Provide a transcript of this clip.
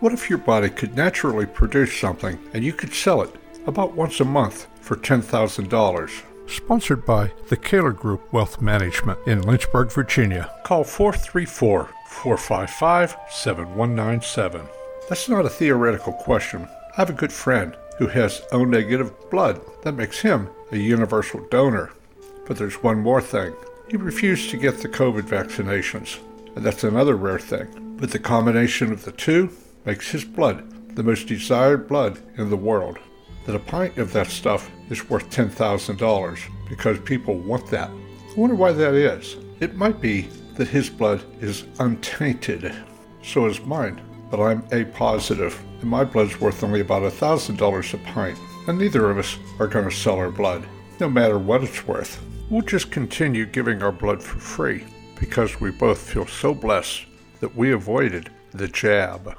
What if your body could naturally produce something and you could sell it about once a month for $10,000? Sponsored by the Kaler Group Wealth Management in Lynchburg, Virginia. Call 434 455 7197. That's not a theoretical question. I have a good friend who has O negative blood. That makes him a universal donor. But there's one more thing. He refused to get the COVID vaccinations, and that's another rare thing. But the combination of the two makes his blood the most desired blood in the world. That a pint of that stuff is worth $10,000 because people want that. I wonder why that is. It might be that his blood is untainted. So is mine, but I'm A positive, and my blood's worth only about $1,000 a pint, and neither of us are going to sell our blood, no matter what it's worth. We'll just continue giving our blood for free because we both feel so blessed that we avoided the jab.